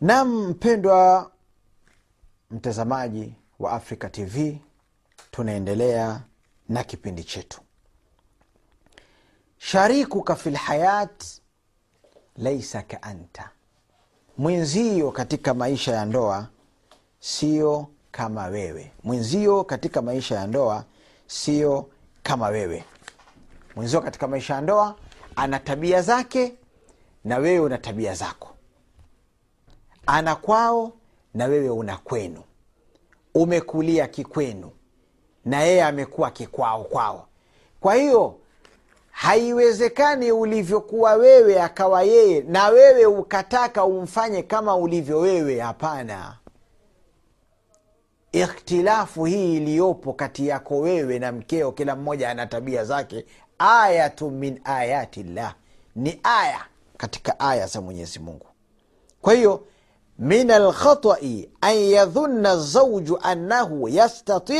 nam mpendwa mtazamaji wa africa tv tunaendelea na kipindi chetu. Sharikuka fi lhayat laisa kaanta mwenzio katika maisha ya ndoa sio kama wewe. Mwenzio katika maisha ya ndoa sio kama wewe. Mwenzio katika maisha ya ndoa ana tabia zake na wewe una tabia zako ana kwao na wewe una kwenu. Umekulia kikwenu na yeye amekuwa kikwao kwao. Kwa hiyo haiwezekani ulivyokuwa wewe akawa yeye na wewe ukataka umfanye kama ulivyo wewe hapana. Ikhtilafu hii iliyopo kati yako wewe na mkeo kila mmoja ana tabia zake. Ayatu min ayati llah ni aya katika aya za mwenyezi mungu. Kwa hiyo min alkhatai an yadhunna zauju annahu yastati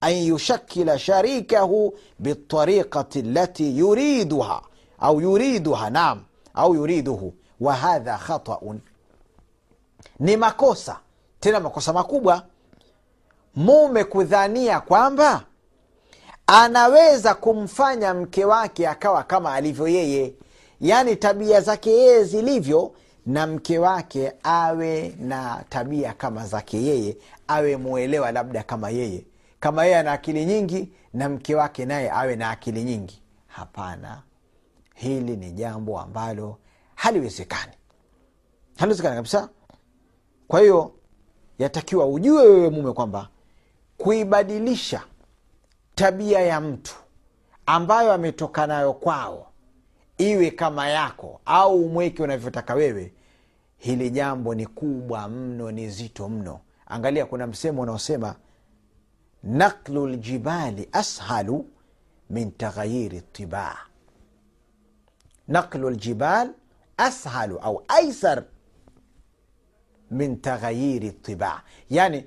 an yushakila sharikahu bitariqati lati yuriduha au yuriduha nam au yuriduhu. Wa hadha khataun ni makosa tena makosa makubwa. Mume kudhania kwamba anaweza kumfanya mke wake akawa kama alivyo yeye. Yaani tabia zake yeye zilivyo na mke wake awe na tabia kama zake yeye awe mwelewa labda kama yeye. Kama yeye ana akili nyingi na mke wake naye awe na akili nyingi. Hapana. Hili ni jambo ambalo haliwezekani. Haliwezekani kabisa. Kwa hiyo yatakiwa ujue wewe mume kwamba kuibadilisha tabia ya mtu ambayo ametoka nayo kwao iwe kama yako au umweke unavyotaka wewe hili jambo ni kubwa mno ni zito mno. Angalia kuna msemo unaosema naklu ljibali ashalu min taghayiri tibaa. Naklu ljibal ashalu au aisar min taghayiri tibaa. Yani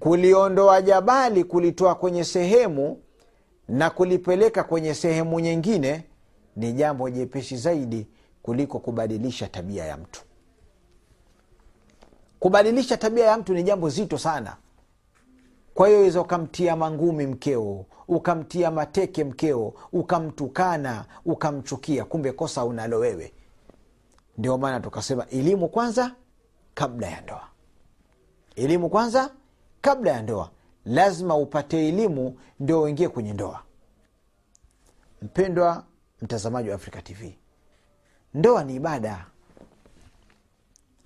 kuliondoa jabali kulitoa kwenye sehemu na kulipeleka kwenye sehemu nyingine ni jambo jepesi zaidi kuliko kubadilisha tabia ya mtu. Kubadilisha tabia ya mtu ni jambo zito sana. Kwa hiyo weza ukamtia mangumi mkeo ukamtia mateke mkeo ukamtukana ukamchukia kumbe kosa unalo wewe. Ndio maana tukasema elimu kwanza kabla ya ndoa. Elimu kwanza kabla ya ndoa. Lazima upate elimu ndio uingie kwenye ndoa. Mpendwa mtazamaji wa afrika tv ndoa ni ibada.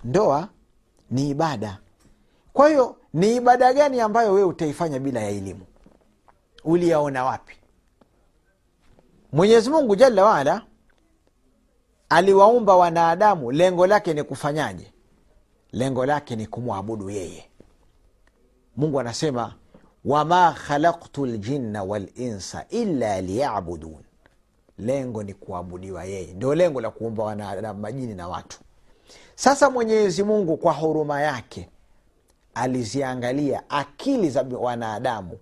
Ndoa ni ibada. Kwa hiyo ni ibada gani ambayo wewe utaifanya bila ya elimu? Uliyaona wapi? Mwenyezi mungu jalla waala aliwaumba wanadamu lengo lake ni kufanyaje? Lengo lake ni kumwabudu yeye. Mungu anasema wama khalaktu ljinna walinsa illa liyabudun lengo ni kuabudiwa yeye. Ndio lengo la kuumba wanadamu majini na watu. Sasa mwenyezi mungu kwa huruma yake aliziangalia akili za wanadamu.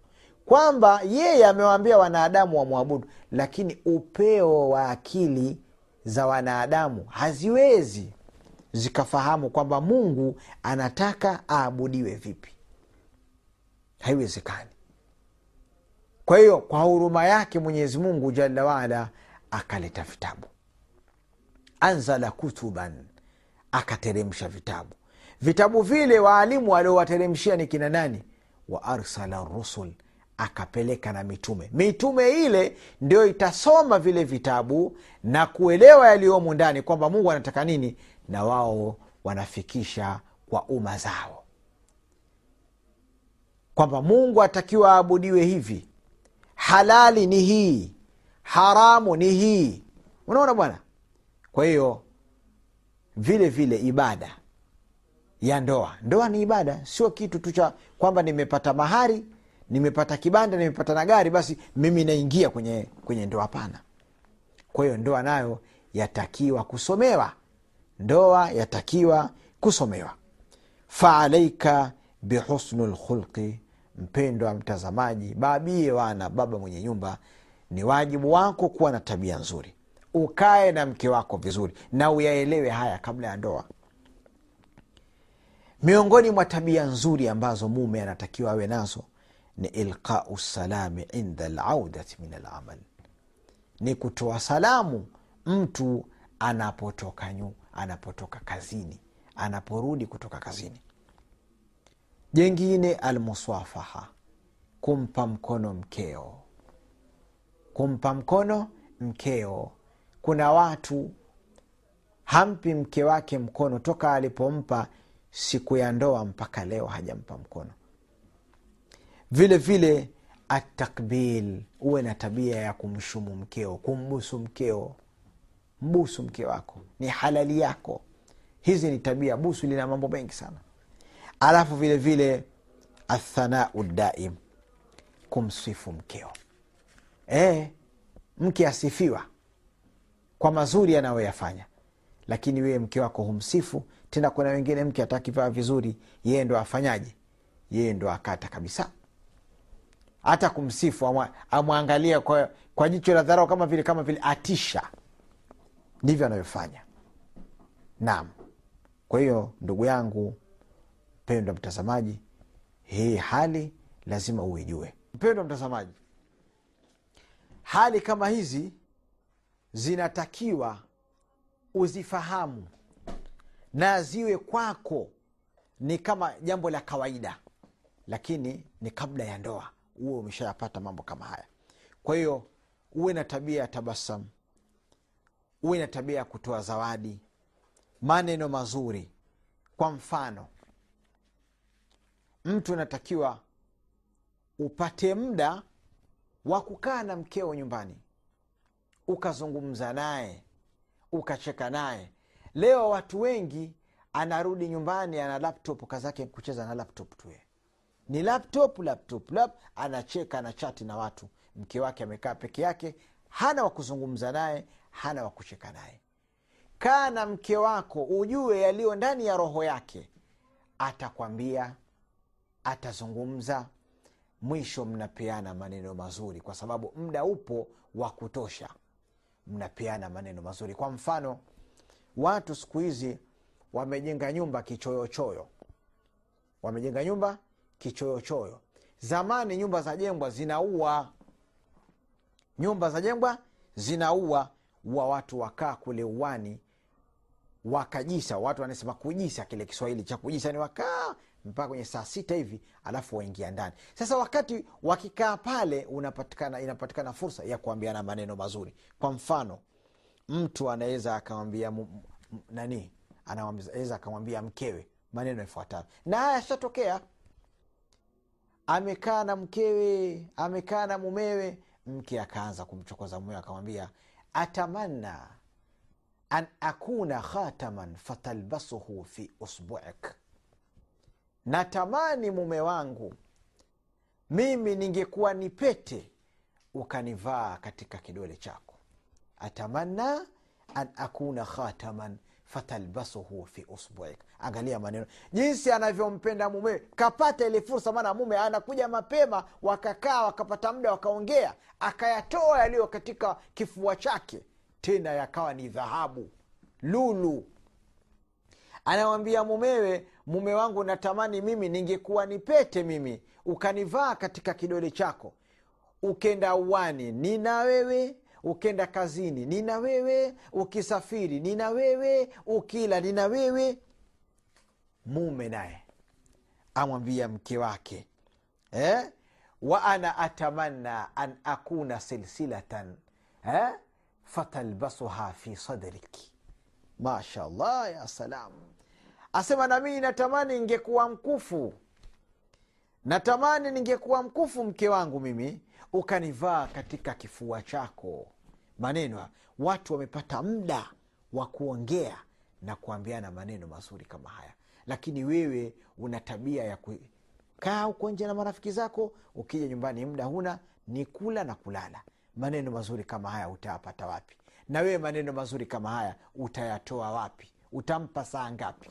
Kwamba yeye amewaambia wanadamu wamwabudu lakini upeo wa akili za wanadamu haziwezi zikafahamu kwamba mungu anataka aabudiwe vipi. Haiwezekani kwa hiyo kwa huruma yake mwenyezi mungu jalla waala akaleta vitabu. Anzala kutuban akateremsha vitabu. Vitabu vile waalimu waliowateremshia ni kina nani? Wa arsala rusul akapeleka na mitume. Mitume ile ndio itasoma vile vitabu na kuelewa yaliyomo ndani kwamba mungu anataka nini na wao wanafikisha kwa umma zao. Kwamba mungu atakiwa aabudiwe hivi halali ni hii. Haramu ni hii. Unaona bwana? Kwa hiyo vile vile ibada ya ndoa. Ndoa ni ibada. Sio kitu tu cha kwamba nimepata mahari nimepata kibanda nimepata na gari basi mimi naingia kwenye kwenye ndoa. Hapana. Kwa hiyo ndoa nayo yatakiwa kusomewa. Ndoa yatakiwa kusomewa. Faalaika bihusnu lkhulqi mpendwa mtazamaji babie wana baba mwenye nyumba ni wajibu wako kuwa na tabia nzuri. Ukae na mke wako vizuri na uyaelewe haya kabla ya ndoa. Miongoni mwa tabia nzuri ambazo mume anatakiwa awe nazo ni ilqau salami inda laudati min alamal. Ni kutoa salamu mtu anapotoka nyu anapotoka kazini anaporudi kutoka kazini jengine almuswafaha kumpa mkono mkeo. Kumpa mkono mkeo. Kuna watu hampi mke wake mkono toka alipompa siku ya ndoa mpaka leo hajampa mkono. Vile vile atakbil uwe na tabia ya kumshumu mkeo kumbusu mkeo. Mbusu mke wako ni halali yako. Hizi ni tabia busu lina mambo mengi sana alafu vile vile athanau daim kumsifu mkeo. E, mke asifiwa. Kwa mazuri anayoyafanya. Lakini wewe mke wako humsifu. Tena kuna wengine mke atakivaa vizuri yeye ndo afanyaje? Yeye ndo akata kabisa. Hata kumsifu amwangalia kwa, kwa jicho la dharau kama vile kama vile atisha. Ndivyo anavyofanya. Naam. Kwa hiyo ndugu yangu mpendwa mtazamaji hii hali lazima uijue. Mpendwa mtazamaji hali kama hizi zinatakiwa uzifahamu na ziwe kwako. Ni kama jambo la kawaida lakini ni kabla ya ndoa uwe umeshayapata mambo kama haya. Kwa hiyo uwe na tabia ya tabasamu uwe na tabia ya kutoa zawadi maneno mazuri. Kwa mfano mtu anatakiwa upate muda wa kukaa na mkeo nyumbani ukazungumza naye ukacheka naye. Leo watu wengi anarudi nyumbani ana laptop kazake kucheza na laptop tu ni laptop laptop lap anacheka na chati na watu. Mke wake amekaa peke yake hana wa kuzungumza naye hana wa kucheka naye. Kaa na mke wako ujue yaliyo ndani ya roho yake atakwambia atazungumza. Mwisho mnapeana maneno mazuri kwa sababu muda upo wa kutosha. Mnapeana maneno mazuri. Kwa mfano watu siku hizi wamejenga nyumba kichoyochoyo. Wamejenga nyumba kichoyochoyo. Zamani nyumba za jengwa zinaua. Nyumba za jengwa zinaua. Wa watu wakaa kule uwani wakajisa. Watu wanasema kujisa kile kiswahili cha kujisa ni wakaa mpaka kwenye saa sita hivi alafu waingia ndani. Sasa wakati wakikaa pale unapatikana inapatikana fursa ya kuambiana maneno mazuri. Kwa mfano mtu anaweza akamwambia nani anaweza akamwambia mkewe maneno yafuatayo. Na haya yashatokea. Amekaa na mkewe amekaa na mumewe. Mke akaanza kumchokoza mumewe akamwambia atamanna an akuna khataman fatalbasuhu fi usbuik natamani mume wangu mimi ningekuwa ni pete ukanivaa katika kidole chako. Atamanna an akuna khataman fatalbasuhu fi usbuik. Angalia maneno. Jinsi anavyompenda mumewe kapata ile fursa maana mume anakuja mapema wakakaa wakapata muda wakaongea akayatoa yaliyo katika kifua chake tena yakawa ni dhahabu lulu anamwambia mumewe mume wangu natamani mimi ningekuwa ni pete mimi ukanivaa katika kidole chako ukenda uwani nina wewe ukenda kazini nina wewe ukisafiri nina wewe ukila nina wewe mume naye amwambia mke wake eh? wa ana atamanna an akuna silsilatan eh? fatalbasuha fi sadriki mashallah ya salam. Asema namii natamani ningekuwa mkufu. Natamani ningekuwa mkufu mke wangu mimi ukanivaa katika kifua chako. Maneno watu wamepata muda wa kuongea na kuambiana maneno mazuri kama haya. Lakini wewe una tabia ya kukaa huko nje na marafiki zako ukija nyumbani muda huna ni kula na kulala. Maneno mazuri kama haya utayapata wapi na wewe maneno mazuri kama haya utayatoa wapi? Utampa saa ngapi?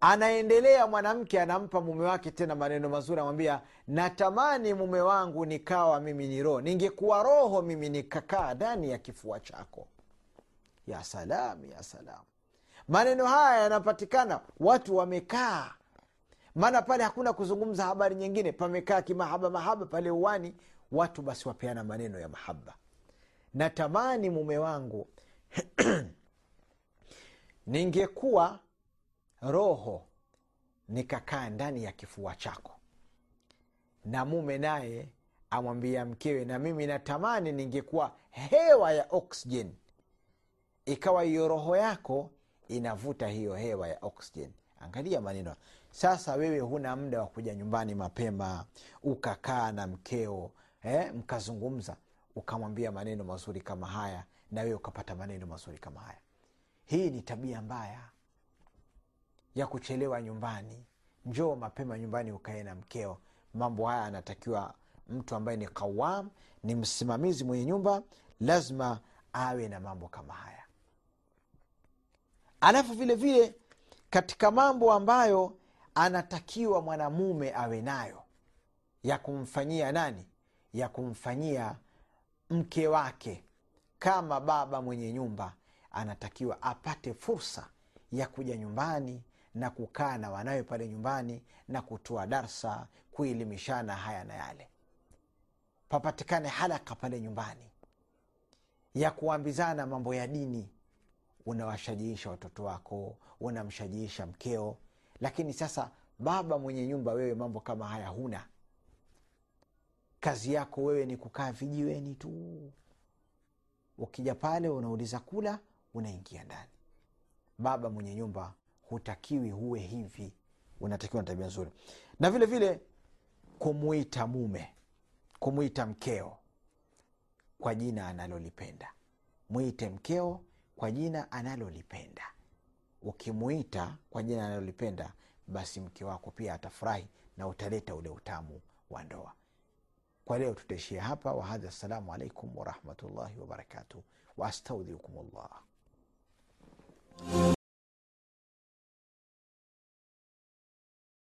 Anaendelea mwanamke anampa mume wake tena maneno mazuri anamwambia natamani mume wangu nikawa mimi ni roho. Ningekuwa roho mimi nikakaa ndani ya kifua chako. Ya salam ya salam maneno haya yanapatikana watu wamekaa. Maana pale hakuna kuzungumza habari nyingine pamekaa kimahaba mahaba pale uwani watu basi wapeana maneno ya mahaba natamani mume wangu ningekuwa roho nikakaa ndani ya kifua chako. Na mume naye amwambia mkewe na mimi natamani ningekuwa hewa ya oxygen. Ikawa hiyo roho yako inavuta hiyo hewa ya oxygen. Angalia maneno. Sasa wewe huna muda wa kuja nyumbani mapema ukakaa na mkeo eh, mkazungumza ukamwambia maneno mazuri kama haya na wewe ukapata maneno mazuri kama haya. Hii ni tabia mbaya ya kuchelewa nyumbani. Njoo mapema nyumbani ukae na mkeo. Mambo haya anatakiwa mtu ambaye ni kawam ni msimamizi mwenye nyumba lazima awe na mambo kama haya. Alafu vile vile katika mambo ambayo anatakiwa mwanamume awe nayo ya kumfanyia nani ya kumfanyia mke wake kama baba mwenye nyumba anatakiwa apate fursa ya kuja nyumbani na kukaa na wanawe pale nyumbani na kutoa darsa kuelimishana haya na yale. Papatikane halaka pale nyumbani. Ya kuambizana mambo ya dini. Unawashajiisha watoto wako unamshajiisha mkeo. Lakini sasa baba mwenye nyumba wewe mambo kama haya huna kazi yako wewe ni kukaa vijiweni tu. Ukija pale unauliza kula unaingia ndani. Baba mwenye nyumba hutakiwi huwe hivi. Unatakiwa na tabia nzuri. Na vile vile kumwita mume kumwita mkeo kwa jina analolipenda. Mwite mkeo kwa jina analolipenda. Ukimwita kwa jina analolipenda basi mke wako pia atafurahi na utaleta ule utamu wa ndoa kwa leo tutaishia hapa wahadha assalamu alaikum warahmatullahi wabarakatuh waastaudhiukum llah